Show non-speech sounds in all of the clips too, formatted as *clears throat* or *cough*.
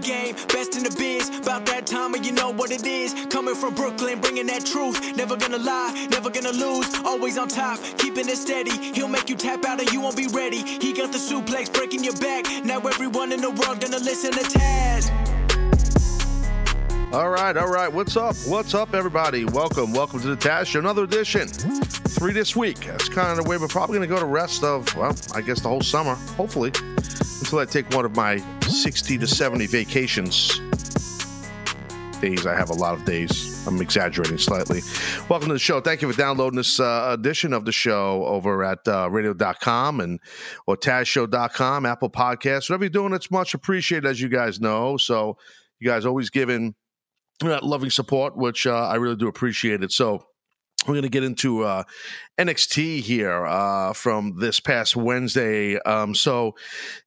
game, best in the biz. About that time and you know what it is. Coming from Brooklyn, bringing that truth. Never gonna lie, never gonna lose. Always on top, keeping it steady. He'll make you tap out and you won't be ready. He got the suplex breaking your back. Now everyone in the world gonna listen to Taz. All right, all right. What's up? What's up, everybody? Welcome, welcome to the Taz Show. Another edition. Three this week. That's kind of the way we're probably going to go the rest of, well, I guess the whole summer, hopefully, until I take one of my 60 to 70 vacations. Days, I have a lot of days. I'm exaggerating slightly. Welcome to the show. Thank you for downloading this uh, edition of the show over at uh, radio.com and or tazshow.com, Apple Podcasts. Whatever you're doing, it's much appreciated, as you guys know. So, you guys always giving that loving support, which uh, I really do appreciate it. So we're going to get into uh, NXT here uh, from this past Wednesday. Um, so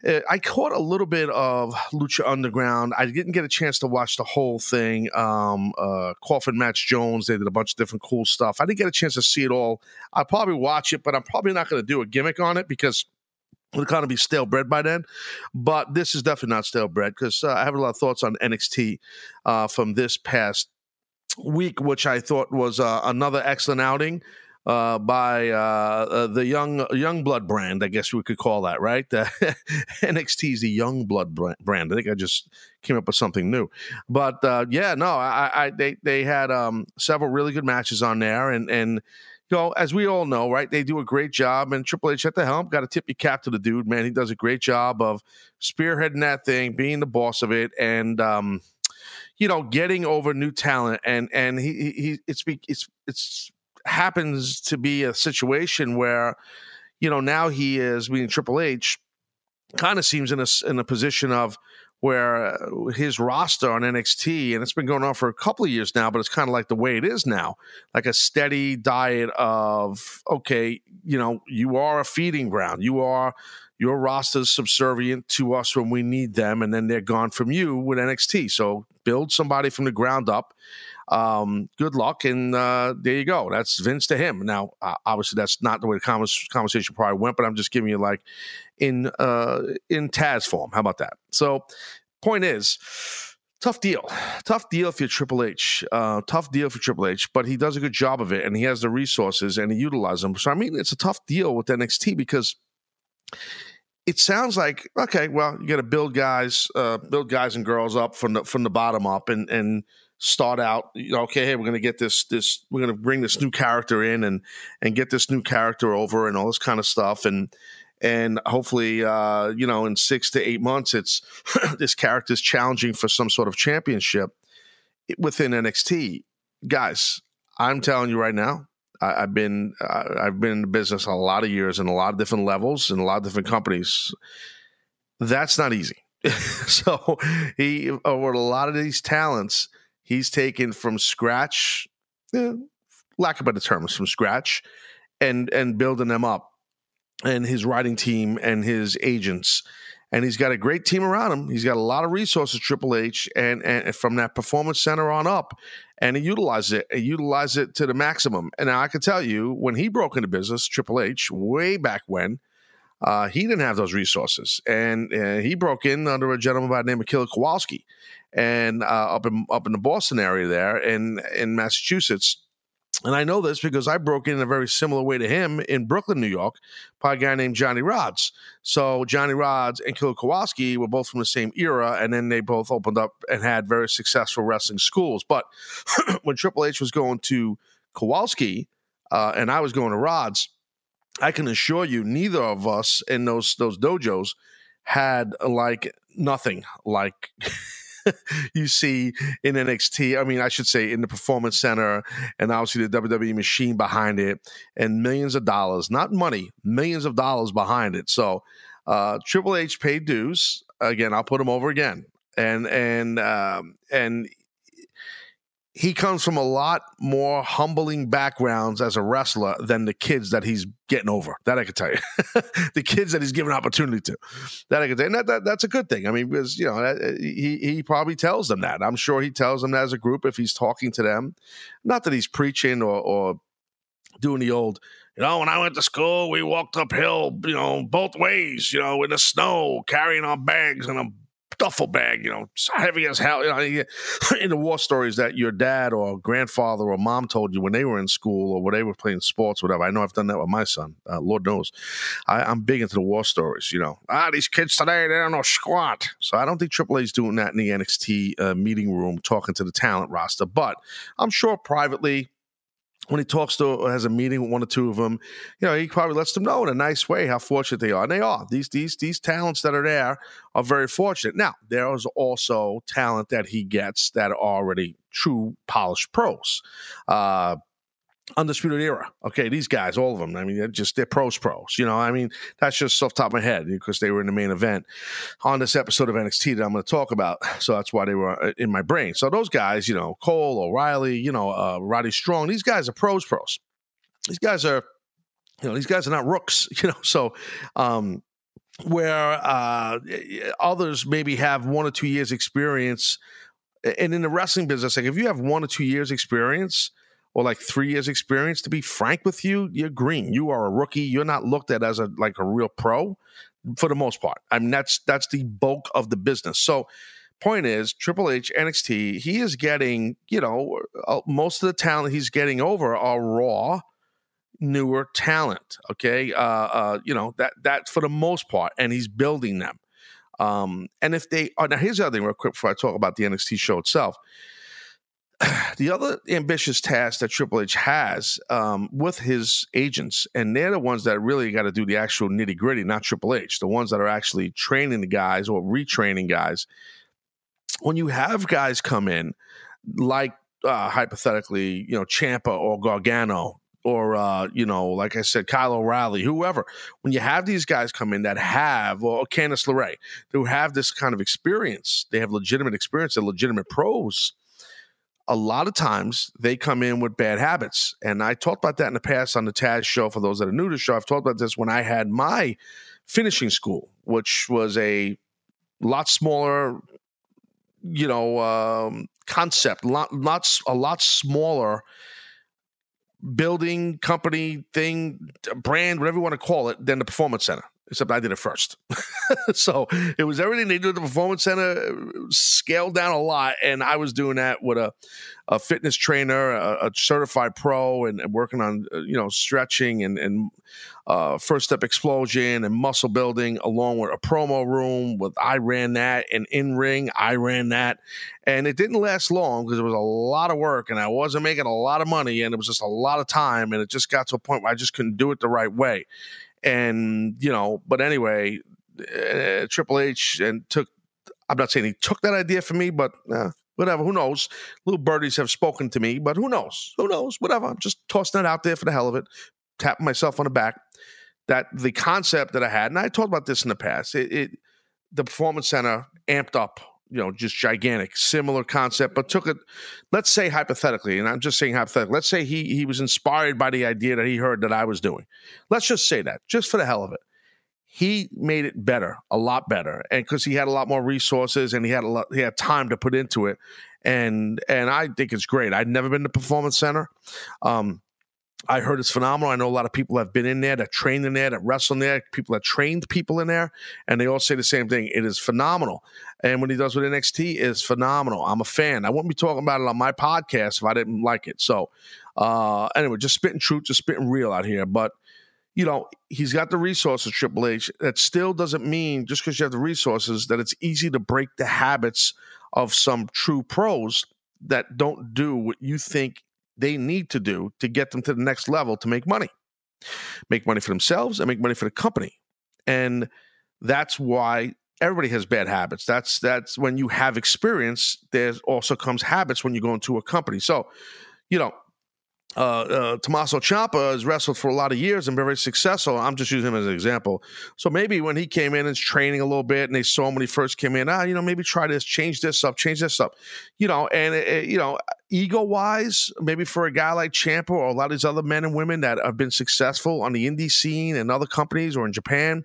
uh, I caught a little bit of Lucha Underground. I didn't get a chance to watch the whole thing. Um, uh, Coffin Match Jones, they did a bunch of different cool stuff. I didn't get a chance to see it all. I'll probably watch it, but I'm probably not going to do a gimmick on it because it'll kind of be stale bread by then. But this is definitely not stale bread because uh, I have a lot of thoughts on NXT uh, from this past week, which I thought was uh, another excellent outing. Uh, by uh, uh, the young young blood brand, I guess we could call that, right? NXT is *laughs* the young blood brand. I think I just came up with something new, but yeah, no, I, I they they had um, several really good matches on there, and and you know, as we all know, right, they do a great job. And Triple H at the helm, got to tip your cap to the dude, man. He does a great job of spearheading that thing, being the boss of it, and um, you know, getting over new talent. And and he he it's it's it's happens to be a situation where, you know, now he is being Triple H, kind of seems in a in a position of where uh, his roster on NXT, and it's been going on for a couple of years now, but it's kind of like the way it is now, like a steady diet of, okay, you know, you are a feeding ground. You are, your roster's subservient to us when we need them, and then they're gone from you with NXT. So build somebody from the ground up. Um, good luck, and uh, there you go. That's Vince to him. Now, uh, obviously, that's not the way the conversation probably went, but I'm just giving you like in uh, in Taz form. How about that? So, point is, tough deal. Tough deal for Triple H. Uh, tough deal for Triple H, but he does a good job of it, and he has the resources, and he utilizes them. So, I mean, it's a tough deal with NXT because it sounds like okay. Well, you got to build guys, uh, build guys and girls up from the from the bottom up, and and start out you know, okay hey we're going to get this this we're going to bring this new character in and and get this new character over and all this kind of stuff and and hopefully uh, you know in six to eight months it's *clears throat* this character is challenging for some sort of championship within NXT guys I'm telling you right now I, have been uh, I've been in business a lot of years in a lot of different levels and a lot of different companies that's not easy *laughs* so he over a lot of these talents he's taken from scratch eh, lack of better terms from scratch and and building them up and his writing team and his agents. And he's got a great team around him. He's got a lot of resources, Triple H, and, and from that performance center on up. And he utilized it, he utilized it to the maximum. And now I can tell you, when he broke into business, Triple H, way back when, uh, he didn't have those resources, and uh, he broke in under a gentleman by the name of Killer Kowalski, and uh, up in up in the Boston area there, in in Massachusetts. And I know this because I broke in a very similar way to him in Brooklyn, New York, by a guy named Johnny Rodz. So Johnny Rodz and Killer Kowalski were both from the same era, and then they both opened up and had very successful wrestling schools. But *clears throat* when Triple H was going to Kowalski uh, and I was going to Rodz, I can assure you, neither of us in those those dojos had like nothing like *laughs* *laughs* you see in NXT. I mean, I should say in the Performance Center, and obviously the WWE machine behind it, and millions of dollars, not money, millions of dollars behind it. So uh, Triple H paid dues. Again, I'll put him over again, and and um, and he comes from a lot more humbling backgrounds as a wrestler than the kids that he's getting over. That I can tell you. *laughs* the kids that he's given opportunity to. That I can tell you. And that, that, that's a good thing. I mean, because, you know, uh, he, he probably tells them that. I'm sure he tells them that as a group if he's talking to them. Not that he's preaching or, or doing the old, you know, when I went to school, we walked uphill, you know, both ways, you know, in the snow, carrying our bags and a duffel bag, you know, heavy as hell. You know, *laughs* in the war stories that your dad or grandfather or mom told you when they were in school or when they were playing sports, whatever. I know I've done that with my son. Uh, Lord knows, I, am big into the war stories. You know, ah, these kids today they don't know squat. So I don't think is doing that in the NXT uh, meeting room, talking to the talent roster. But I'm sure privately when he talks to has a meeting with one or two of them, you know, he probably lets them know in a nice way how fortunate they are. And they are. These these these talents that are there are very fortunate. Now, there is also talent that he gets that are already true polished pros. Uh, Undisputed Era. Okay, these guys, all of them. I mean, they're just they're pros, pros. You know, I mean, that's just off top of my head because they were in the main event on this episode of NXT that I'm going to talk about. So that's why they were uh, in my brain. So those guys, you know, Cole, O'Reilly, you know, uh, Roddy Strong, these guys are pros, pros. These guys are, you know, these guys are not rooks. *laughs* You know, so um, where uh, others maybe have one or two years experience, and in the wrestling business, like if you have one or two years experience or like three years experience to be frank with you you're green. You are a rookie. You're not looked at as a like a real pro for the most part. I mean that's that's the bulk of the business. So point is triple h nxt he is getting you know uh, most of the talent he's getting over are raw newer talent okay? Uh, uh you know that that for the most part and he's building them. Um and if they oh, now here's the other thing real quick before i talk about the nxt show itself *clears throat* the other ambitious task that Triple H has um, with his agents, and they're the ones that really got to do the actual nitty gritty, not Triple H, the ones that are actually training the guys or retraining guys. When you have guys come in, like uh, hypothetically, you know, Ciampa or Gargano, or uh, you know, like I said, Kyle O'Reilly, whoever. When you have these guys come in that have, or Candice LeRae, who have this kind of experience, they have legitimate experience, they're legitimate pros a lot of times they come in with bad habits. And I talked about that in the past on the Taz show. For those that are new to the show, I've talked about this when I had my finishing school, which was a lot smaller, you know, um, concept, lot, lots, a lot smaller building company thing, brand, whatever you want to call it, than the performance center except I did it first. *laughs* so it was everything they did at the performance center scaled down a lot, and I was doing that with a, a fitness trainer, a, a certified pro, and, and, working on uh, you know stretching and and uh, first step explosion and muscle building, along with a promo room. With I ran that, and in ring I ran that, and it didn't last long because it was a lot of work, and I wasn't making a lot of money, and it was just a lot of time, and it just got to a point where I just couldn't do it the right way and you know, but anyway, uh, Triple H and took. I'm not saying he took that idea from me, but uh, whatever. Who knows? Little birdies have spoken to me, but who knows? Who knows? Whatever. I'm just tossing it out there for the hell of it, tapping myself on the back. That the concept that I had, and I talked about this in the past. It, it the performance center amped up you know, just gigantic, similar concept, but took it, let's say hypothetically, and I'm just saying hypothetically, let's say he he was inspired by the idea that he heard that I was doing. Let's just say that, just for the hell of it. He made it better, a lot better. And because he had a lot more resources and he had a lot, he had time to put into it. And and I think it's great. I'd never been to Performance Center. Um, I heard it's phenomenal. I know a lot of people have been in there, that trained in there, that wrestled in there, people that trained people in there, and they all say the same thing. It is phenomenal. And what he does with NXT is phenomenal. I'm a fan. I wouldn't be talking about it on my podcast if I didn't like it. So, uh, anyway, just spitting truth, just spitting real out here. But, you know, he's got the resources, Triple H. That still doesn't mean just because you have the resources that it's easy to break the habits of some true pros that don't do what you think they need to do to get them to the next level to make money, make money for themselves and make money for the company. And that's why everybody has bad habits. That's that's when you have experience. There also comes habits when you go into a company. So, you know, uh, uh, Tommaso Ciampa has wrestled for a lot of years and been very successful. I'm just using him as an example. So maybe when he came in and training a little bit, and they saw him when he first came in, ah, you know, maybe try this, change this up, change this up, you know, and it, it, you know, ego wise, maybe for a guy like Ciampa or a lot of these other men and women that have been successful on the indie scene and other companies or in Japan.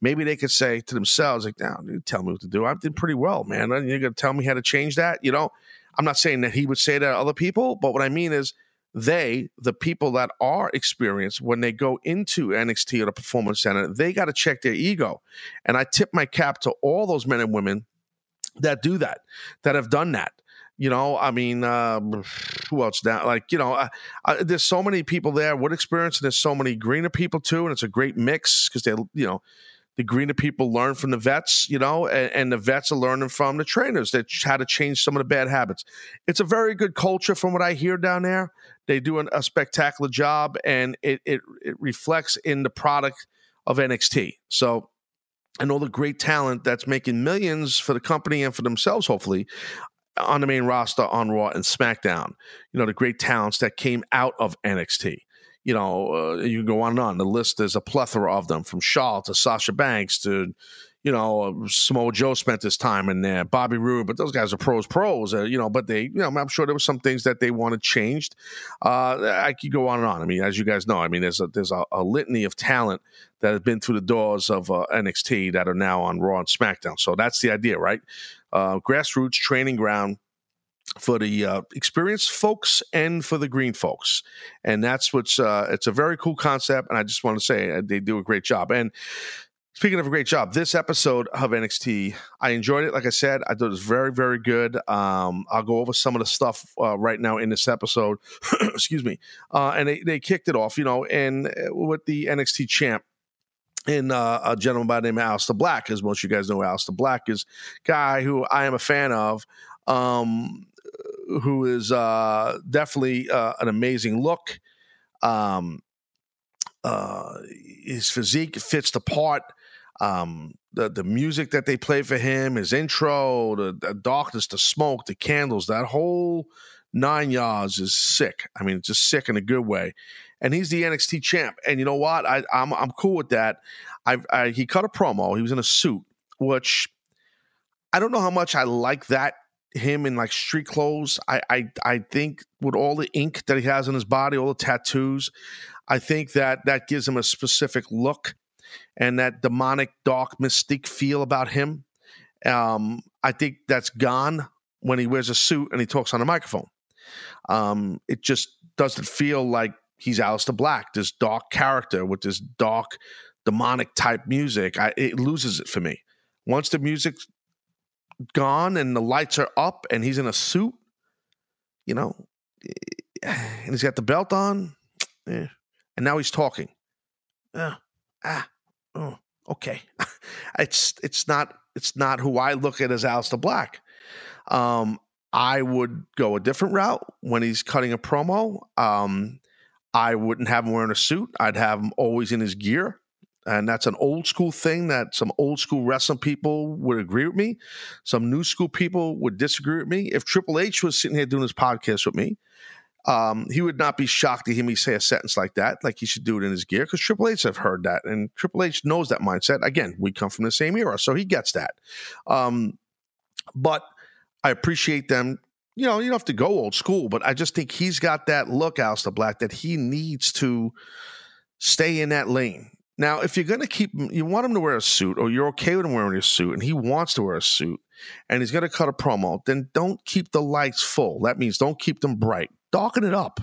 Maybe they could say to themselves, like, "Now, you tell me what to do. I did pretty well, man. You're to tell me how to change that?" You know, I'm not saying that he would say that to other people, but what I mean is, they, the people that are experienced, when they go into NXT or the Performance Center, they got to check their ego. And I tip my cap to all those men and women that do that, that have done that. You know, I mean, uh, *sighs* who else now? Like, you know, uh, uh, there's so many people there with experience, and there's so many greener people too, and it's a great mix because they, you know, the greener people learn from the vets, you know, and, and, the vets are learning from the trainers that how to change some of the bad habits. It's a very good culture from what I hear down there. They do an, a spectacular job, and it, it it reflects in the product of NXT. So, and all the great talent that's making millions for the company and for themselves, hopefully, on the main roster on Raw and SmackDown. You know, the great talents that came out of NXT you know, uh, you go on and on. The list is a plethora of them, from Shaw to Sasha Banks to, you know, uh, Samoa Joe spent his time in there, Bobby Roode, but those guys are pros, pros, uh, you know, but they, you know, I'm sure there were some things that they wanted changed. Uh, I could go on and on. I mean, as you guys know, I mean, there's a, there's a, a litany of talent that have been through the doors of uh, NXT that are now on Raw and SmackDown. So that's the idea, right? Uh, grassroots training ground for the uh, experienced folks and for the green folks. And that's what's uh, it's a very cool concept and i just want to say uh, they do a great job. And speaking of a great job this episode of nxt i enjoyed it. Like i said i thought it was very very good. Um, i'll go over some of the stuff uh, right now in this episode. *clears throat* Excuse me. Uh, and they, they kicked it off you know and uh, with the nxt champ in uh, a gentleman by the name of Aleister Black, as most of you guys know, Aleister Black is. Guy who I am a fan of. Um, who is uh, definitely uh, an amazing look. Um, uh, his physique fits the part. Um, the the music that they play for him, his intro, the, the darkness, the smoke, the candles, that whole nine yards is sick. I mean, just sick in a good way. And he's the NXT champ. And you know what? I, I'm I'm cool with that. I, I he cut a promo. He was in a suit, which I don't know how much I like that him in like street clothes. I, I I think with all the ink that he has on his body, all the tattoos, I think that that gives him a specific look and that demonic, dark, mystique feel about him. Um, I think that's gone when he wears a suit and he talks on a microphone. Um, it just doesn't feel like he's Aleister Black, this dark character with this dark, demonic type music. I, it loses it for me. Once the music gone and the lights are up and he's in a suit, you know, and he's got the belt on, yeah. *tsk* and now he's talking. Uh, ah, oh, okay. *laughs* it's it's not it's not who I look at as Aleister Black. Um, I would go a different route when he's cutting a promo. Um, I wouldn't have him wearing a suit. I'd have him always in his gear and that's an old school thing that some old school wrestling people would agree with me. Some new school people would disagree with me. If Triple H was sitting here doing his podcast with me, um, he would not be shocked to hear me say a sentence like that, like he should do it in his gear, because Triple H have heard that, and Triple H knows that mindset. Again, we come from the same era, so he gets that. Um, but I appreciate them. You know, you don't have to go old school, but I just think he's got that look, Aleister Black, that he needs to stay in that lane. Now, if you're going to keep, you want him to wear a suit, or you're okay with him wearing a suit, and he wants to wear a suit, and he's going to cut a promo, then don't keep the lights full. That means don't keep them bright. Darken it up.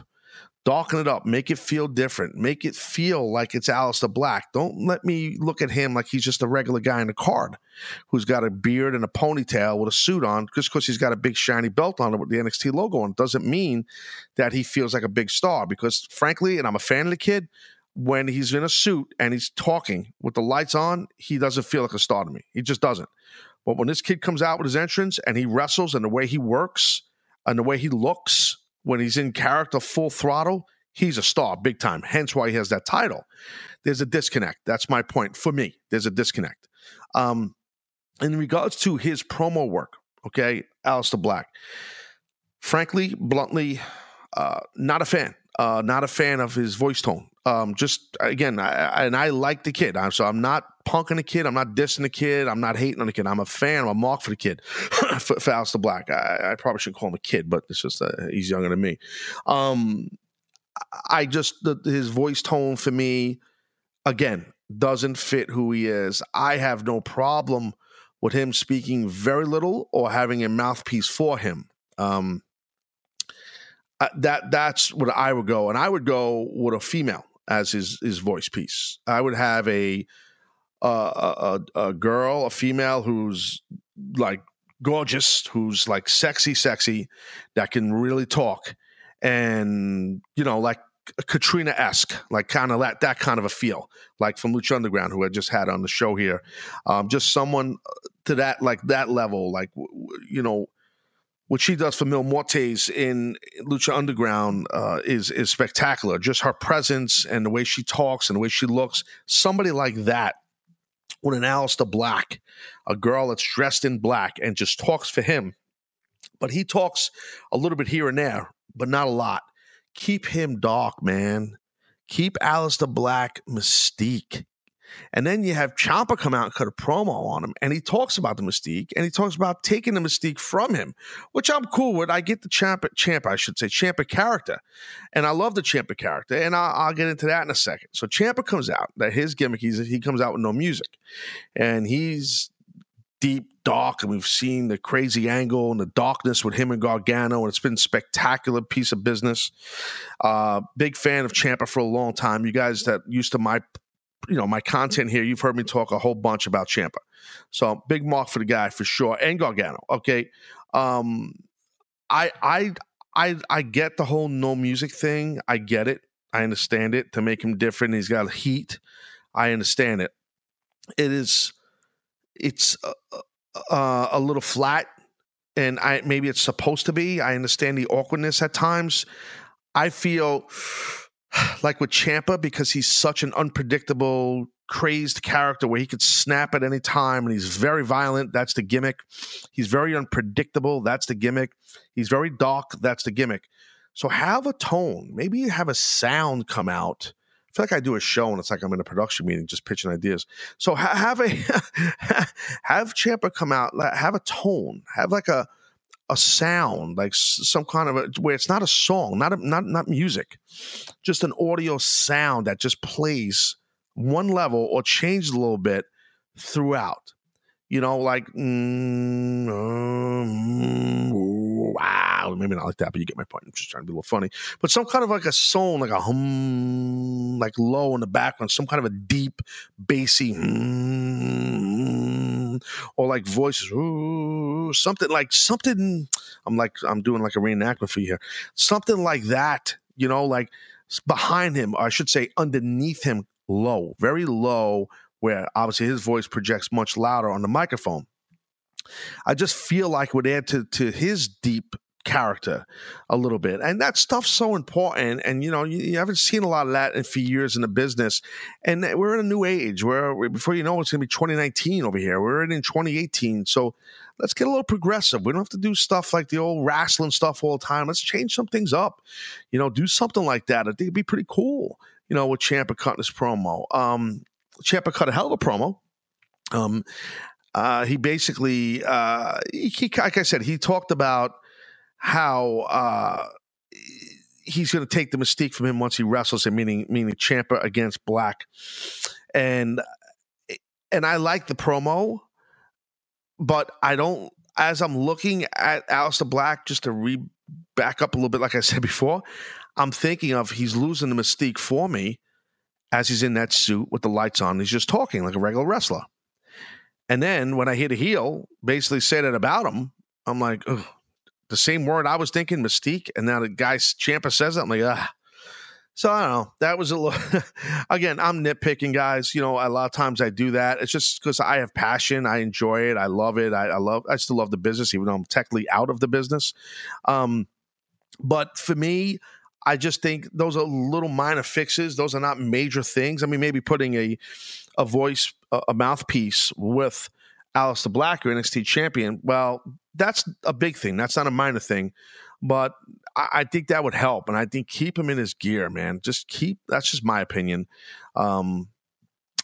Darken it up. Make it feel different. Make it feel like it's Aleister Black. Don't let me look at him like he's just a regular guy in a card who's got a beard and a ponytail with a suit on just because he's got a big shiny belt on it with the NXT logo on. It doesn't mean that he feels like a big star because, frankly, and I'm a fan of the kid, when he's in a suit and he's talking with the lights on, he doesn't feel like a star to me. He just doesn't. But when this kid comes out with his entrance and he wrestles and the way he works and the way he looks when he's in character full throttle, he's a star big time. Hence why he has that title. There's a disconnect. That's my point for me. There's a disconnect. Um, in regards to his promo work, okay, Aleister Black, frankly, bluntly, uh, not a fan. Uh, not a fan of his voice tone. Um, just again, I, and I like the kid. I'm, so I'm not punking the kid. I'm not dissing the kid. I'm not hating on the kid. I'm a fan. I'm a mark for the kid. *laughs* for, for Aleister Black, I, I, probably shouldn't call him a kid, but it's just uh, he's younger than me. Um, I just the, his voice tone for me, again, doesn't fit who he is. I have no problem with him speaking very little or having a mouthpiece for him. Um, uh, that that's what I would go, and I would go with a female as his his voice piece. I would have a uh, a, a girl, a female who's like gorgeous, who's like sexy, sexy, that can really talk, and you know, like Catrina esque, like kind of that that kind of a feel, like from Lucha Underground, who I just had on the show here. Um, just someone uh, to that like that level, like you know, what she does for Mil Muertes in Lucha Underground uh, is is spectacular. Just her presence and the way she talks and the way she looks. Somebody like that with an Aleister Black, a girl that's dressed in black and just talks for him. But he talks a little bit here and there, but not a lot. Keep him dark, man. Keep Aleister Black mystique. And then you have Ciampa come out and cut a promo on him, and he talks about the Mystique, and he talks about taking the Mystique from him, which I'm cool with. I get the Champa, Ciampa, I should say, Ciampa character, and I love the Ciampa character, and I'll, I'll get into that in a second. So Ciampa comes out, that his gimmick, he's, he comes out with no music, and he's deep, dark, and we've seen the crazy angle and the darkness with him and Gargano, and it's been spectacular piece of business. Uh, big fan of Ciampa for a long time. You guys that used to my you know my content here, you've heard me talk a whole bunch about Ciampa, So big mark for the guy for sure, and Gargano. Okay, um, I I I I get the whole no music thing. I get it. I understand it to make him different. He's got heat. I understand it. It is. It's a, a, a little flat, and I maybe it's supposed to be. I understand the awkwardness at times. I feel *sighs* like with Ciampa because he's such an unpredictable, crazed character where he could snap at any time and he's very violent. That's the gimmick. He's very unpredictable. That's the gimmick. He's very dark. That's the gimmick. So have a tone. Maybe have a sound come out. I feel like I do a show and it's like I'm in a production meeting just pitching ideas. So ha- have a *laughs* have Ciampa come out. Have a tone. Have like a a sound, like some kind of a, where it's not a song, not a, not not music, just an audio sound that just plays one level or changed a little bit throughout. You know, like mm, um, wow, maybe not like that, but you get my point. I'm just trying to be a little funny, but some kind of like a song, like a hum, like low in the background, some kind of a deep, bassy. Hmm, or like voices, ooh, something like something. I'm like I'm doing like a reenactment for you here, something like that. You know, like behind him, or I should say underneath him, low, very low, where obviously his voice projects much louder on the microphone. I just feel like would add to to his deep character a little bit. And that stuff's so important. And, you know, you, you haven't seen a lot of that in, for years in the business. And we're in a new age where before you know it's going to be 2019 over here. We're in 2018. So let's get a little progressive. We don't have to do stuff like the old wrestling stuff all the time. Let's change some things up. You know, do something like that. I think it'd be pretty cool, you know, with Ciampa cutting his promo. Um, Ciampa cut a hell of a promo. Um, uh, he basically, uh, he, like I said, he talked about how uh, he's going to take the mystique from him once he wrestles him, meaning meaning Ciampa against Black, and and I like the promo, but I don't. As I'm looking at Aleister Black, just to re back up a little bit, like I said before, I'm thinking of he's losing the mystique for me as he's in that suit with the lights on. He's just talking like a regular wrestler. And then when I hit a heel basically said it about him, I'm like, Ugh, the same word I was thinking, mystique, and now the guy Ciampa says that. I'm like, ah. So I don't know. That was a little. *laughs* again, I'm nitpicking, guys. You know, a lot of times I do that. It's just because I have passion. I enjoy it. I love it. I, I, love. I still love the business, even though I'm technically out of the business. Um, but for me, I just think those are little minor fixes. Those are not major things. I mean, maybe putting a a voice, a, mouthpiece with Aleister Black, your NXT champion, well, that's a big thing. That's not a minor thing. But I, I think that would help. And I think keep him in his gear, man. Just keep, that's just my opinion. Um,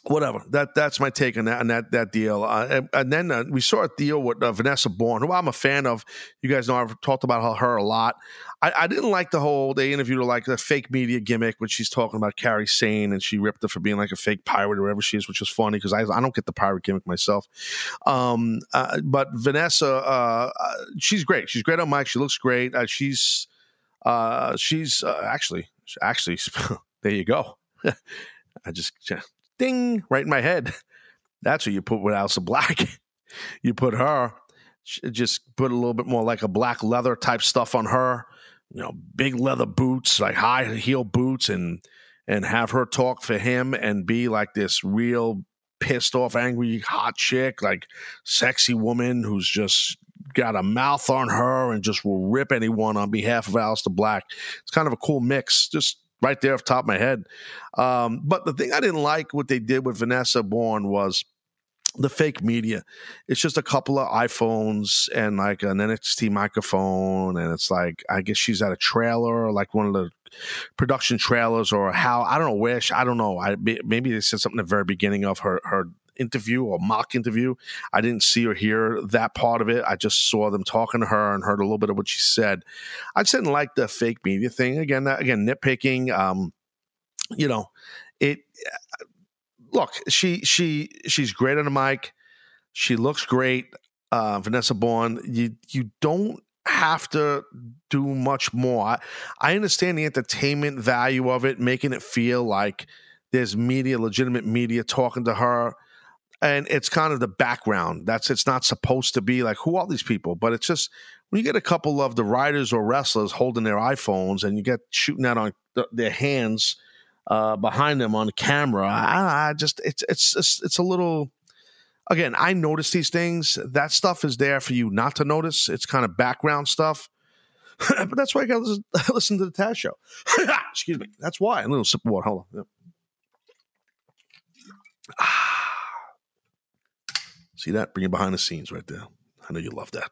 whatever. That that's my take on that on that that deal. Uh, and, and, then uh, we saw a deal with uh, Vanessa Borne, who I'm a fan of. You guys know I've talked about her a lot. I, I, didn't like the whole they interviewed her like the fake media gimmick when she's talking about Kairi Sane and she ripped her for being like a fake pirate or whatever she is, which was funny because I I don't get the pirate gimmick myself. Um, uh, but Vanessa, uh, uh, she's great. She's great on mic. She looks great. she's she's actually actually *laughs* there you go. *laughs* I just ding, right in my head. *laughs* That's what you put with Aleister Black. *laughs* you put her, just put a little bit more like a black leather type stuff on her. You know, big leather boots, like high heel boots, and and have her talk for him and be like this real pissed off, angry, hot chick, like sexy woman who's just got a mouth on her and just will rip anyone on behalf of Aleister Black. It's kind of a cool mix. Just right there off the top of my head. Um, but the thing I didn't like what they did with Vanessa Borne was the fake media. It's just a couple of iPhones and like an NXT microphone, and it's like I guess she's at a trailer, like one of the production trailers, or how I don't know where. She, I don't know. I maybe they said something at the very beginning of her her interview or mock interview. I didn't see or hear that part of it. I just saw them talking to her and heard a little bit of what she said. I just didn't like the fake media thing. Again, again, nitpicking. Um, you know, it. Look, she she she's great on the mic. She looks great. Uh, Vanessa Borne. You you don't have to do much more. I, I understand the entertainment value of it, making it feel like there's media, legitimate media talking to her and it's kind of the background. That's it's not supposed to be like who are these people, but it's just when you get a couple of the writers or wrestlers holding their iPhones and you get shooting out on th- their hands uh, behind them on camera. I, I just it's it's it's, it's a little. Again, I notice these things. That stuff is there for you not to notice. It's kind of background stuff. *laughs* but that's why I got to listen, *laughs* listen, to the Taz show. *laughs* Excuse me. That's why. A little sip of water. Hold on. Yeah. See that? Bring you behind the scenes right there. I know you love that.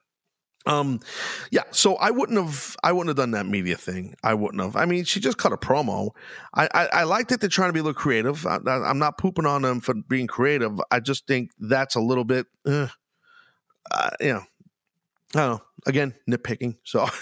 Um, yeah. So I wouldn't have. I wouldn't have done that media thing. I wouldn't have. I mean, she just cut a promo. I I, I like that they're trying to be a little creative. I, am not pooping on them for being creative. I just think that's a little bit. Uh, uh, you know, I don't know. Again, nitpicking. So. *laughs*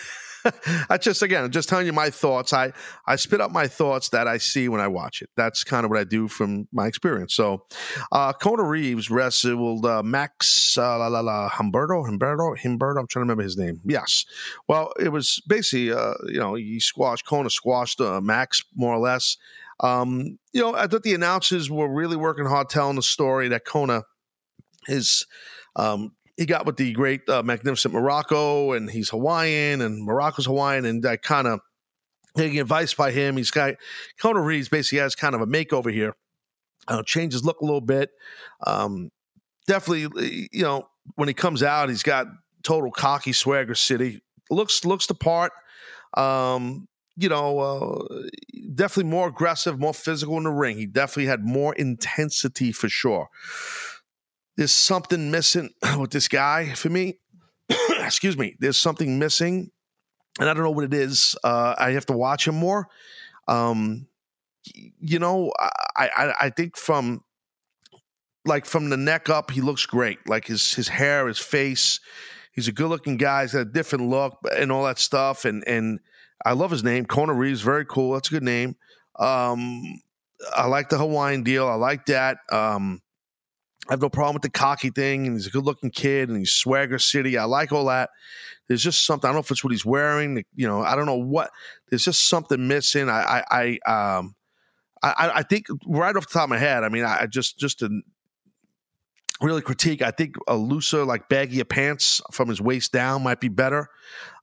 *laughs* I just again, I'm just telling you my thoughts. I I spit up my thoughts that I see when I watch it. That's kind of what I do from my experience. So, uh, Kona Reeves wrestled uh, Max uh, la, la, la, Humberto, Humberto, Humberto. I'm trying to remember his name. Yes. Well, it was basically, uh, you know, he squashed Kona squashed uh, Max more or less. Um, you know, I thought the announcers were really working hard telling the story that Kona is um, he got with the great, uh, magnificent Muraco, and he's Hawaiian, and Muraco's Hawaiian, and that kind of taking advice by him. He's got Kona Reeves basically has kind of a makeover here. Uh, change his look a little bit. Um, definitely, you know, when he comes out, he's got total cocky swagger city. Looks looks the part. Um, you know, uh, definitely more aggressive, more physical in the ring. He definitely had more intensity for sure there's something missing *clears throat* with this guy for me. *clears throat* Excuse me. There's something missing, and I don't know what it is. Uh, I have to watch him more. Um, you know, I, I I think from like from the neck up, he looks great. Like his his hair, his face. He's a good looking guy. He's got a different look and all that stuff. And and I love his name, Kona Reeves. Very cool. That's a good name. Um, I like the Hawaiian deal. I like that. Um, I have no problem with the cocky thing, and he's a good looking kid, and he's swagger city. I like all that. There's just something. I don't know if it's what he's wearing. You know, I don't know what. There's just something missing. I, I, I um, I, I think right off the top of my head. I mean, I just, just to really critique. I think a looser, like baggier pants from his waist down might be better.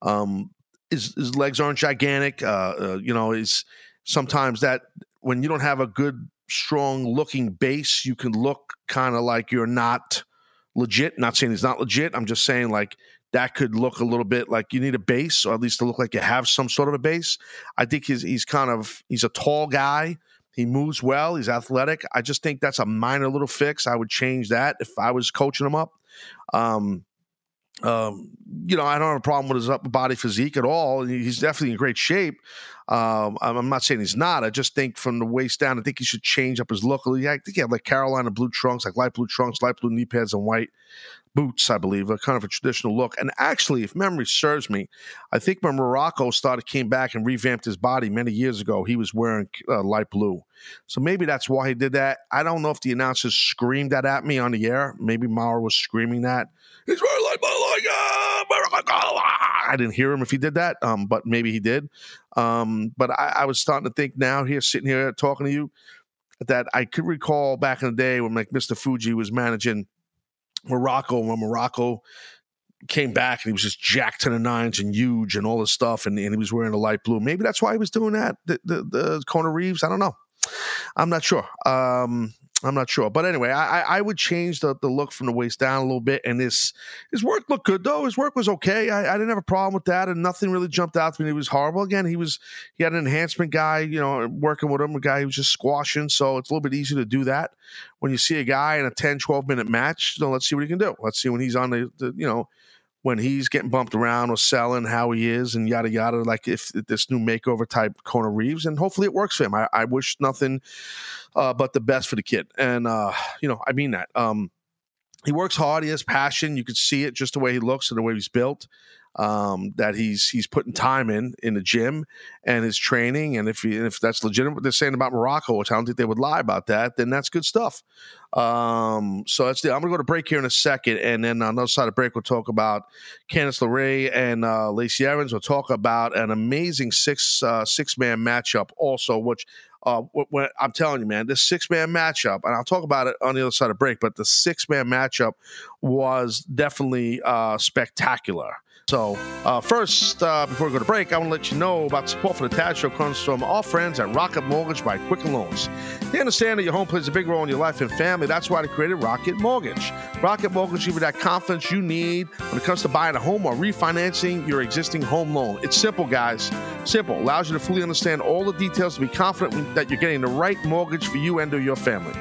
Um, his, his legs aren't gigantic. Uh, uh, you know, is sometimes that when you don't have a good strong looking base, you can look kind of like you're not legit. Not saying he's not legit. I'm just saying like that could look a little bit like you need a base, or at least to look like you have some sort of a base. I think he's he's kind of he's a tall guy. He moves well. He's athletic. I just think that's a minor little fix. I would change that if I was coaching him up. Um, um, you know, I don't have a problem with his upper body physique at all. He's definitely in great shape. Um, I'm not saying he's not. I just think from the waist down, I think he should change up his look. I think he had like Carolina blue trunks, like light blue trunks, light blue knee pads, and white boots, I believe, a kind of a traditional look. And actually, if memory serves me, I think when Muraco started, came back and revamped his body many years ago, he was wearing uh, light blue. So maybe that's why he did that. I don't know if the announcers screamed that at me on the air. Maybe Mauro was screaming that. He's wearing light blue, ah, I didn't hear him if he did that, um, but maybe he did. Um, but I, I was starting to think now, here, sitting here talking to you, that I could recall back in the day when like Mr. Fuji was managing Muraco when Muraco came back and he was just jacked to the nines and huge and all this stuff and, and he was wearing a light blue. Maybe that's why he was doing that. The the, the Reeves. I don't know. I'm not sure. Um, I'm not sure. But anyway, I, I would change the, the look from the waist down a little bit. And his his work looked good though. His work was okay. I, I didn't have a problem with that, and nothing really jumped out to me. He was horrible. Again, he was he had an enhancement guy, you know, working with him, a guy who was just squashing. So it's a little bit easier to do that when you see a guy in a 10, 12 minute match. So let's see what he can do. Let's see when he's on the, the you know when he's getting bumped around or selling, how he is, and yada yada. Like if, this new makeover type Kona Reeves, and hopefully it works for him. I, I wish nothing uh, but the best for the kid, and uh, you know I mean that. Um, he works hard. He has passion. You can see it just the way he looks and the way he's built um, that he's he's putting time in in the gym and his training. And if he, if that's legitimate, what they're saying about Muraco, which I don't think they would lie about that, then that's good stuff. Um, so that's the. I'm gonna go to break here in a second, and then on the other side of break, we'll talk about Candice LeRae and uh, Lacey Evans. We'll talk about an amazing six uh, six man matchup also, which uh, I'm telling you, man, this six man matchup, and I'll talk about it on the other side of break, but the six man matchup was definitely uh, spectacular. So, uh, first, uh, before we go to break, I want to let you know about support for the Taz Show comes from our friends at Rocket Mortgage by Quicken Loans. They understand that your home plays a big role in your life and family. That's why they created Rocket Mortgage. Rocket Mortgage gives you that confidence you need when it comes to buying a home or refinancing your existing home loan. It's simple, guys. Simple. Allows you to fully understand all the details to be confident that you're getting the right mortgage for you and or your family.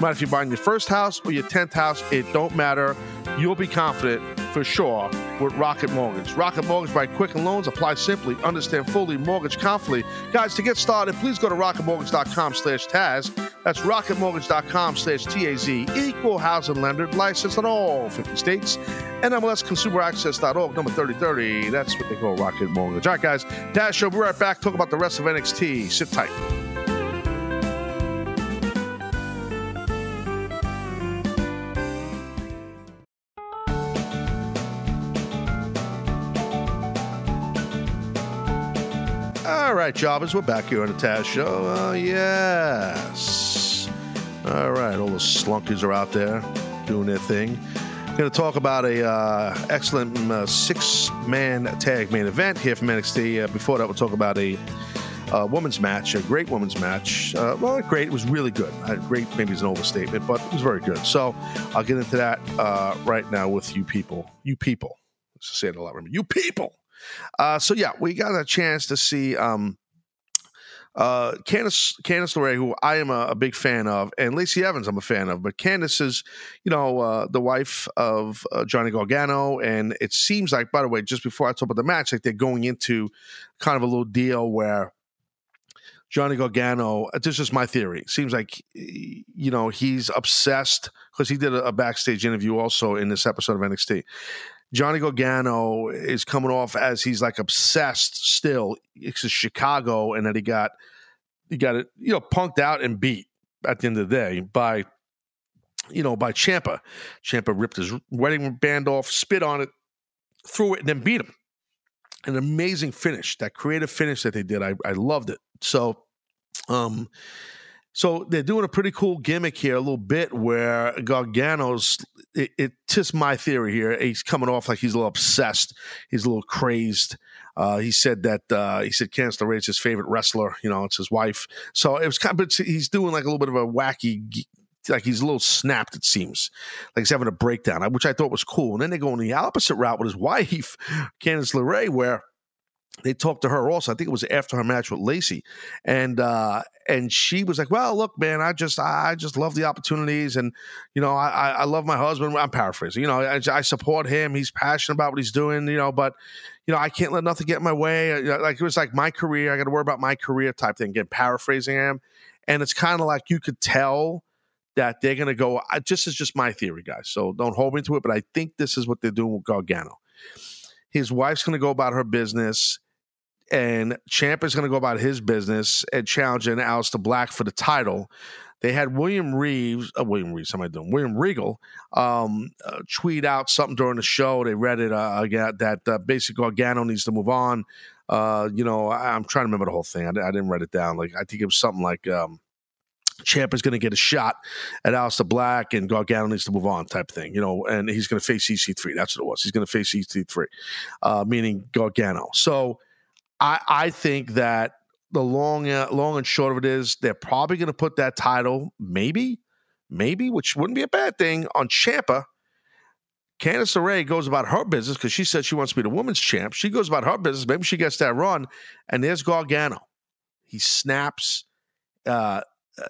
Matter if you're buying your first house or your 10th house, it don't matter. You'll be confident for sure with Rocket Mortgage. Rocket Mortgage by Quicken Loans. Apply simply, understand fully, mortgage confidently. Guys, to get started, please go to rocketmortgage.com slash Taz. That's rocketmortgage.com slash T-A-Z. Equal housing lender, licensed in all 50 states. NMLSconsumeraccess.org, number 3030. That's what they call Rocket Mortgage. All right, guys. Taz Show, be right back. Talk about the rest of NXT. Sit tight. Right, jobbers, we're back here on the Taz Show. Oh, yes. All right, all the slunkies are out there doing their thing. Going to talk about a uh, excellent uh, six-man tag main event here from NXT. Uh, before that, we'll talk about a uh, women's match, a great women's match. Uh, well, great. It was really good. Uh, great, maybe it's an overstatement, but it was very good. So I'll get into that uh, right now with you people. You people. Let's say it a lot. Remember, you people. Uh, so yeah, we got a chance to see um, uh, Candice Candice LeRae, who I am a, a, big fan of, and Lacey Evans, I'm a fan of. But Candice is, you know, uh, the wife of uh, Johnny Gargano, and it seems like, by the way, just before I talk about the match, like they're going into kind of a little deal where. Johnny Gargano, uh, this is my theory. Seems like, you know, he's obsessed because he did a, a backstage interview also in this episode of NXT Johnny Gargano is coming off as he's like obsessed still. It's Chicago, and that he got he got it, you know, punked out and beat at the end of the day by you know by Ciampa. Ciampa ripped his wedding band off, spit on it, threw it, and then beat him. An amazing finish, that creative finish that they did. I I loved it. So, um, so they're doing a pretty cool gimmick here, a little bit where Gargano's. It, it's just my theory here. He's coming off like he's a little obsessed. He's a little crazed. Uh, he said that uh, he said Candice LeRae is his favorite wrestler. You know, it's his wife. So it was kind of. He's doing like a little bit of a wacky like he's a little snapped, it seems. Like he's having a breakdown, which I thought was cool. And then they go on the opposite route with his wife, *laughs* Candice LeRae, where they talked to her also. I think it was after her match with Lacey, and uh, and she was like, "Well, look, man, I just I just love the opportunities, and you know, I I love my husband. I'm paraphrasing. You know, I, I support him. He's passionate about what he's doing. You know, but you know, I can't let nothing get in my way. Like it was like my career. I got to worry about my career type thing. Again, paraphrasing him, and it's kind of like you could tell that they're to go. I, just is just my theory, guys. So don't hold me to it, but I think this is what they're doing with Gargano. His wife's going to go about her business and Champ is going to go about his business and challenging Aleister Black for the title. They had William Reeves, uh, William Reeves, I doing? William Regal um, uh, tweet out something during the show. They read it uh, again that uh, basically Gargano needs to move on. Uh, you know, I, am trying to remember the whole thing. I, I, didn't write it down. Like I think it was something like um, Champ is going to get a shot at Aleister Black and Gargano needs to move on type thing, you know, and he's going to face EC3. That's what it was. He's going to face EC3, uh, meaning Gargano. So I, I think that the long, uh, long and short of it is they're probably going to put that title, maybe, maybe, which wouldn't be a bad thing, on Ciampa. Candice LeRae goes about her business because she said she wants to be the women's champ. She goes about her business. Maybe she gets that run, and there's Gargano. He snaps. Uh,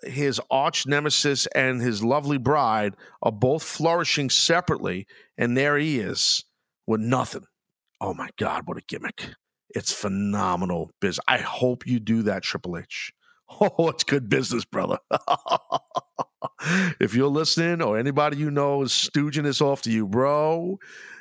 his arch nemesis and his lovely bride are both flourishing separately, and there he is with nothing. Oh my God, what a gimmick! It's phenomenal business. I hope you do that, Triple H. *laughs* Oh, it's good business, brother. *laughs* if you're listening or anybody you know is stooging this off to you, bro,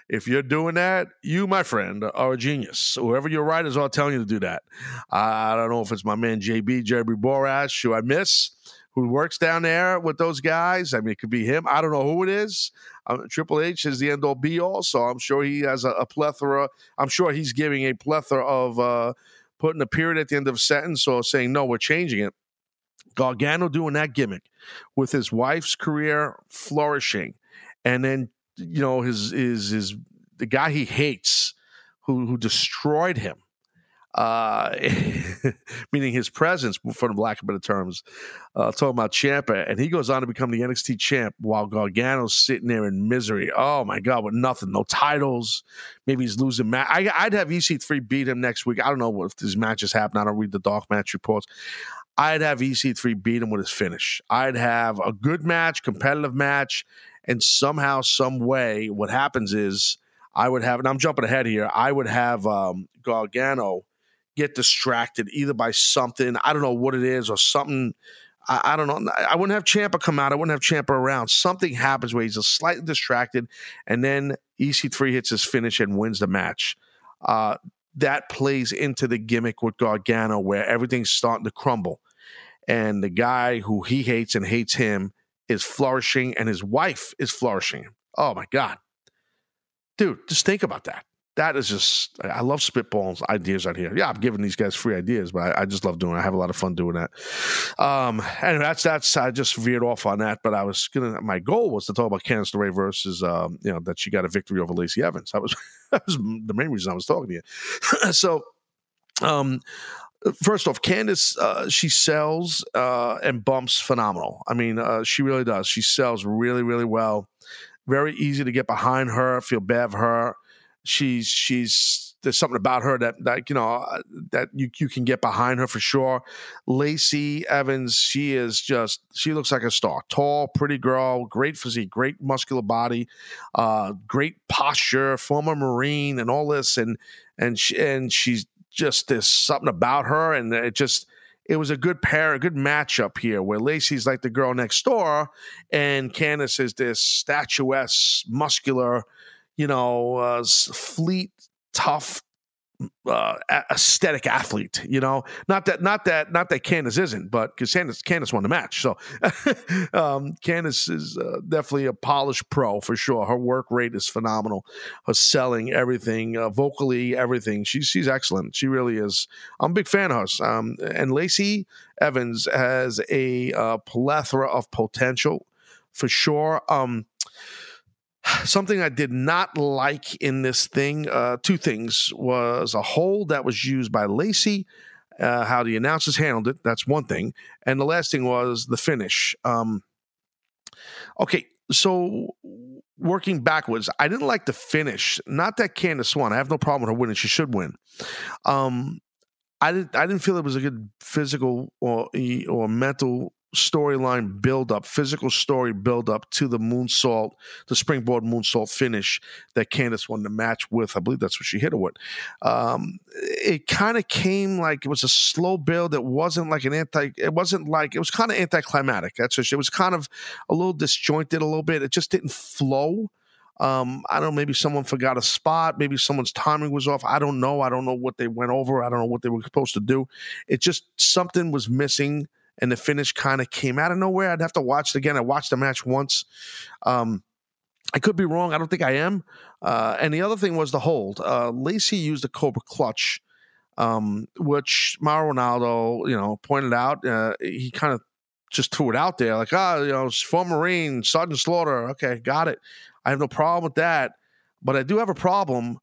if you're doing that, you, my friend, are a genius. Whoever your writers are telling you to do that. I don't know if it's my man JB, Jeremy Borash, who I miss who works down there with those guys. I mean, it could be him. I don't know who it is. Um, Triple H is the end all be all, so I'm sure he has a, a plethora. I'm sure he's giving a plethora of uh, putting a period at the end of a sentence or saying, no, we're changing it. Gargano doing that gimmick with his wife's career flourishing, and then you know his is his the guy he hates who who destroyed him uh, *laughs* meaning his presence, for the lack of better terms, uh, talking about Ciampa, and he goes on to become the NXT champ while Gargano's sitting there in misery. Oh my God, with nothing, no titles. Maybe he's losing. Ma- I, would have EC3 beat him next week. I don't know if these matches happen. I don't read the dark match reports. I'd have EC3 beat him with his finish. I'd have a good match, competitive match, and somehow, some way, what happens is I would have, and I'm jumping ahead here. I would have um, Gargano get distracted either by something, I don't know what it is, or something. I, I don't know. I wouldn't have Ciampa come out. I wouldn't have Ciampa around. Something happens where he's just slightly distracted, and then EC3 hits his finish and wins the match. Uh, that plays into the gimmick with Gargano where everything's starting to crumble. And the guy who he hates and hates him is flourishing, and his wife is flourishing. Oh my God. Dude, just think about that that is just I love spitballs ideas out here. Yeah, I'm giving these guys free ideas, but I, I, just love doing it. I have a lot of fun doing that. Um, anyway, that's that's I just veered off on that, but I was gonna. My goal was to talk about Candice LeRae versus um, you know that she got a victory over Lacey Evans. That was *laughs* that was the main reason I was talking to you. *clears throat* so, um. First off, Candice, uh, she sells uh, and bumps phenomenal. I mean, uh, she really does. She sells really, really well. Very easy to get behind her. Feel bad for her she's she's there's something about her that that you know uh, that you you can get behind her for sure. Lacey Evans, she is just she looks like a star. Tall, pretty girl, great physique, great muscular body, uh, great posture, former Marine, and all this, and and she, and she's just there's something about her, and it just it was a good pair, a good matchup here where Lacey's like the girl next door, and Candice is this statuesque, muscular you know, uh, fleet, tough, uh, aesthetic athlete. You know, not that, not that, not that Candice isn't, but because Candice, Candice won the match, so *laughs* um, Candice is uh, definitely a polished pro for sure. Her work rate is phenomenal. Her selling, everything, uh, vocally, everything. She's she's excellent. She really is. I'm a big fan of hers. Um, and Lacey Evans has a uh, plethora of potential for sure. Um, Something I did not like in this thing, uh, two things, was a hold that was used by Lacey, uh, how the announcers handled it. That's one thing. And the last thing was the finish. Um, okay, so working backwards, I didn't like the finish. Not that Candice won. I have no problem with her winning. She should win. Um, I didn't. I didn't feel it was a good physical or or mental storyline build up, physical story build up to the moonsault, the springboard moonsault finish that Candice won the match with. I believe that's what she hit her with. Um, it kind of came like it was a slow build. It wasn't like an anti. It wasn't like it was kind of anticlimactic. That's what it was kind of a little disjointed a little bit. It just didn't flow. Um, I don't know, maybe someone forgot a spot, maybe someone's timing was off. I don't know. I don't know what they went over. I don't know what they were supposed to do. It just something was missing and the finish kind of came out of nowhere. I'd have to watch it again. I watched the match once. Um, I could be wrong. I don't think I am. Uh, and the other thing was the hold. Uh, Lacey used a Cobra clutch, um, which Mauro Ranallo, you know, pointed out. Uh, he kind of just threw it out there, like, ah, oh, you know, former Marine, Sergeant Slaughter. Okay, got it. I have no problem with that. But I do have a problem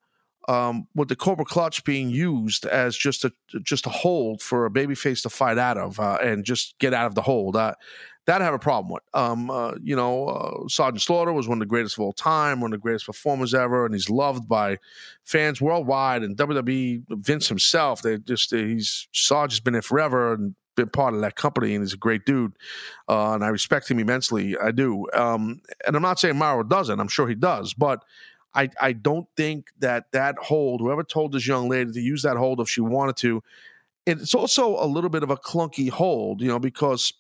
um, with the Cobra Clutch being used as just a just a hold for a babyface to fight out of uh, and just get out of the hold. Uh, that I have a problem with. Um, uh, you know, uh, Sergeant Slaughter was one of the greatest of all time, one of the greatest performers ever, and he's loved by fans worldwide. And WWE, Vince himself, they just he's Sarge's been there forever and been part of that company, and he's a great dude. Uh, and I respect him immensely. I do. Um, and I'm not saying Mauro doesn't. I'm sure he does, but I, I don't think that that hold, whoever told this young lady to use that hold if she wanted to, it's also a little bit of a clunky hold, you know, because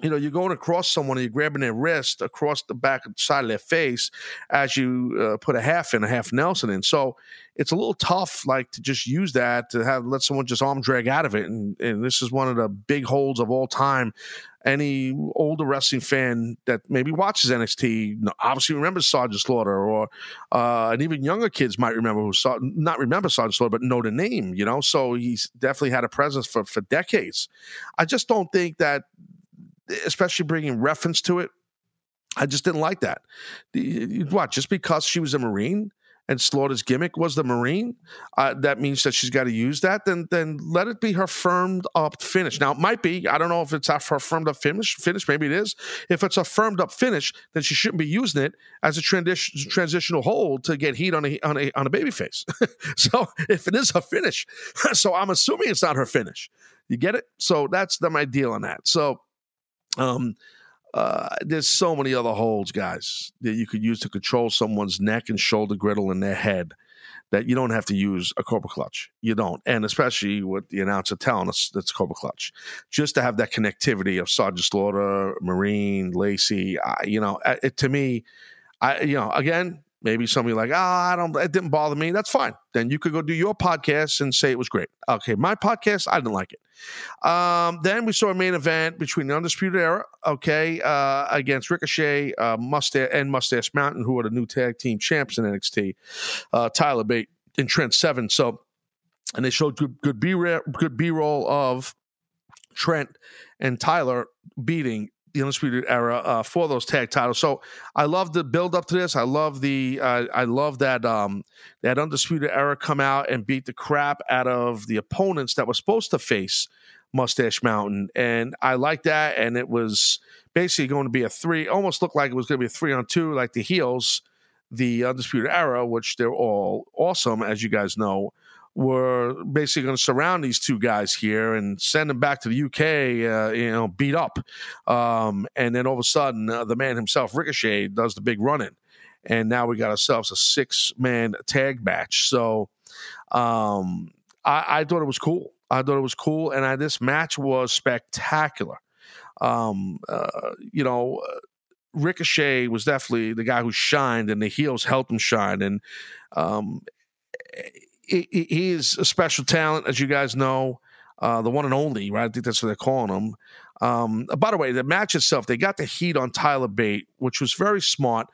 you know, you're going across someone and you're grabbing their wrist across the back side of their face as you uh, put a half in, a half Nelson in. So it's a little tough, like to just use that to have let someone just arm drag out of it. And, and this is one of the big holds of all time. Any older wrestling fan that maybe watches NXT obviously remembers Sergeant Slaughter, or uh, and even younger kids might remember who saw not remember Sergeant Slaughter, but know the name. You know, so he's definitely had a presence for for decades. I just don't think that especially bringing reference to it. I just didn't like that. What? Just because she was a Marine and Slaughter's gimmick was the Marine, uh, that means that she's got to use that. Then, then let it be her firmed up finish. Now, it might be. I don't know if it's her firmed up finish. Finish, maybe it is. If it's a firmed up finish, then she shouldn't be using it as a transition transitional hold to get heat on a on a on a baby face. *laughs* so, if it is her finish, *laughs* so I'm assuming it's not her finish. You get it? So that's the, my deal on that. So um, uh, there's so many other holds, guys, that you could use to control someone's neck and shoulder griddle in their head that you don't have to use a Cobra clutch. You don't. And especially with the announcer telling us that's Cobra clutch. Just to have that connectivity of Sergeant Slaughter, Marine, Lacey, you know, it, to me, I, you know, again, Maybe somebody like, ah, oh, I don't, it didn't bother me. That's fine. Then you could go do your podcast and say it was great. Okay, my podcast, I didn't like it. Um, then we saw a main event between the Undisputed Era, okay, uh, against Ricochet uh, Mustache and Mustache Mountain, who are the new tag team champs in NXT, uh, Tyler Bate and Trent Seven. So, and they showed good, good B good B roll of Trent and Tyler beating the Undisputed Era uh, for those tag titles. So I love the build up to this. I love the uh, I love that um, that Undisputed Era come out and beat the crap out of the opponents that were supposed to face Mustache Mountain, and I like that. And it was basically going to be a three, almost looked like it was going to be a three on two, like the heels, the Undisputed Era, which they're all awesome, as you guys know were basically going to surround these two guys here and send them back to the UK, uh, you know, beat up. Um, and then all of a sudden, uh, the man himself, Ricochet, does the big run in. And now we got ourselves a six man tag match. So um, I, I, thought it was cool. I thought it was cool. And I, this match was spectacular. Um, uh, you know, uh, Ricochet was definitely the guy who shined, and the heels helped him shine. And um, he, he is a special talent, as you guys know, uh, the one and only, right? I think that's what they're calling him. Um, by the way, the match itself, they got the heat on Tyler Bate, which was very smart.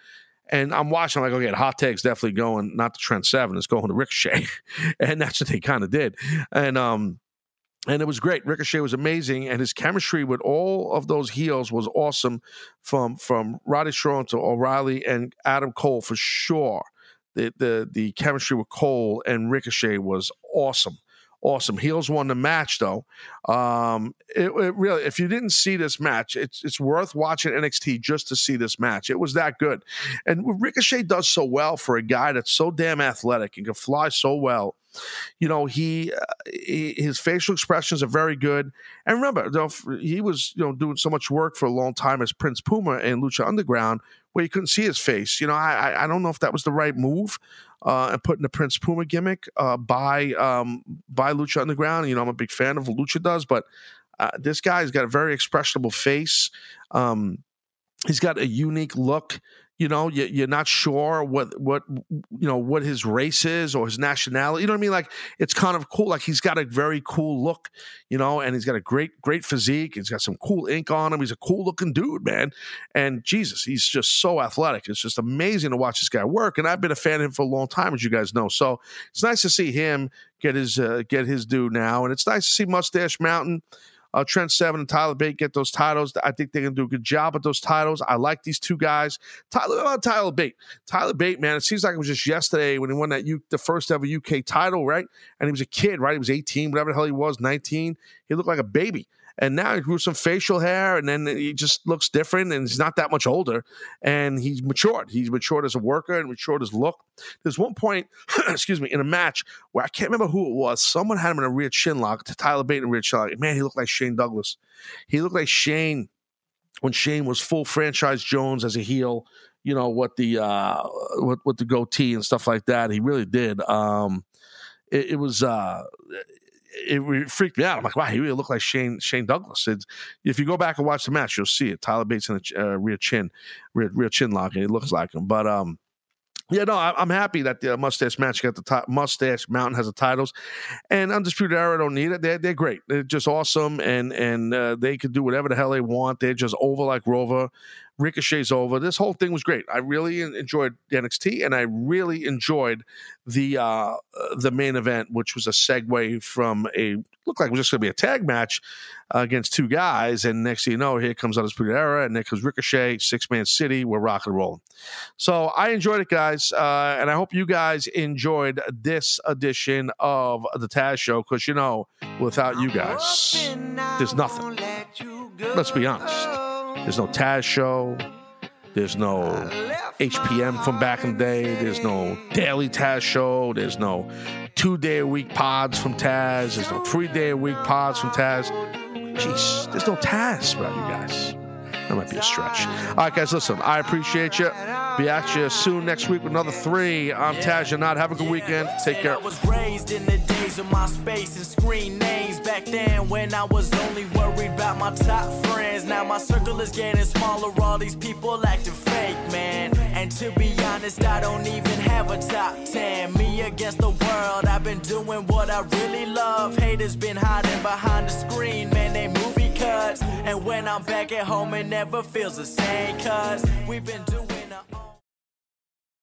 And I'm watching, I'm like, okay, hot tag's definitely going, not to Trent Seven, it's going to Ricochet. *laughs* and that's what they kind of did. And um, and it was great. Ricochet was amazing, and his chemistry with all of those heels was awesome, from from Roddy Strong to O'Reilly and Adam Cole for sure the the the chemistry with Cole and Ricochet was awesome, awesome. Heels won the match though. Um, it, it, really, if you didn't see this match, it's it's worth watching NXT just to see this match. It was that good, and Ricochet does so well for a guy that's so damn athletic and can fly so well. You know, he, uh, he his facial expressions are very good. And remember, he was you know doing so much work for a long time as Prince Puma in Lucha Underground, where you couldn't see his face. You know, I I don't know if that was the right move uh, and putting the Prince Puma gimmick uh, by um, by Lucha Underground. You know, I'm a big fan of what Lucha does, but uh, this guy's got a very expressionable face. Um, he's got a unique look you know you, are not sure what what you know what his race is or his nationality you know what i mean? Like it's kind of cool like he's got a very cool look you know and he's got a great great physique he's got some cool ink on him he's a cool looking dude man and jesus he's just so athletic it's just amazing to watch this guy work and i've been a fan of him for a long time as you guys know so it's nice to see him get his uh, get his due now and it's nice to see mustache mountain uh, Trent Seven and Tyler Bate get those titles. I think they're going to do a good job with those titles. I like these two guys. Tyler, uh, Tyler Bate. Tyler Bate, man, it seems like it was just yesterday when he won that U- the first ever UK title, right? And he was a kid, right? He was 18, whatever the hell he was, 19. He looked like a baby and now he grew some facial hair, and then he just looks different, and he's not that much older, and he's matured. He's matured as a worker and matured his look. There's one point, *clears throat* excuse me, in a match where I can't remember who it was. Someone had him in a rear chin lock Tyler Bate in a rear chin lock. Man, he looked like Shane Douglas. He looked like Shane when Shane was full franchise Jones as a heel. You know what the uh, what what the goatee and stuff like that. He really did. Um, it, it was uh, it freaked me out. I'm like, wow, he really looked like Shane Shane Douglas. It's, if you go back and watch the match, you'll see it. Tyler Bates in a uh, rear chin, rear, rear chin lock, and it looks like him. But um, yeah, no, I, am happy that the mustache match got the top. Mustache Mountain has the titles, and Undisputed Era don't need it. They're they're great. They're just awesome, and and uh, they could do whatever the hell they want. They're just over like Rover. Ricochet's over. This whole thing was great. I really enjoyed NXT, and I really enjoyed the uh, the main event, which was a segue from a looked like it was just going to be a tag match uh, against two guys, and next thing you know, here comes Undisputed Era, and there comes Ricochet, Six Man City. We're rock and rolling. So I enjoyed it, guys, uh, and I hope you guys enjoyed this edition of the Taz Show because you know, without you guys, there's nothing. Let's be honest. There's no Taz show. There's no HPM from back in the day. There's no daily Taz show. There's no two day a week pods from Taz. There's no three day a week pods from Taz. Jeez, there's no Taz about you guys. That might be a stretch. All right, guys, listen, I appreciate you. Be at you soon next week with another three. I'm Taz Not Have a good weekend. Take care. I was raised in the days of MySpace and screen names back then when I was only worried about my top friends. Now my circle is getting smaller. All these people acting fake, man. And to be honest, I don't even have a top 10. Me against the world, I've been doing what I really love. Haters been hiding behind the screen, man. They movie cuts. And when I'm back at home, it never feels the same. Cause we've been doing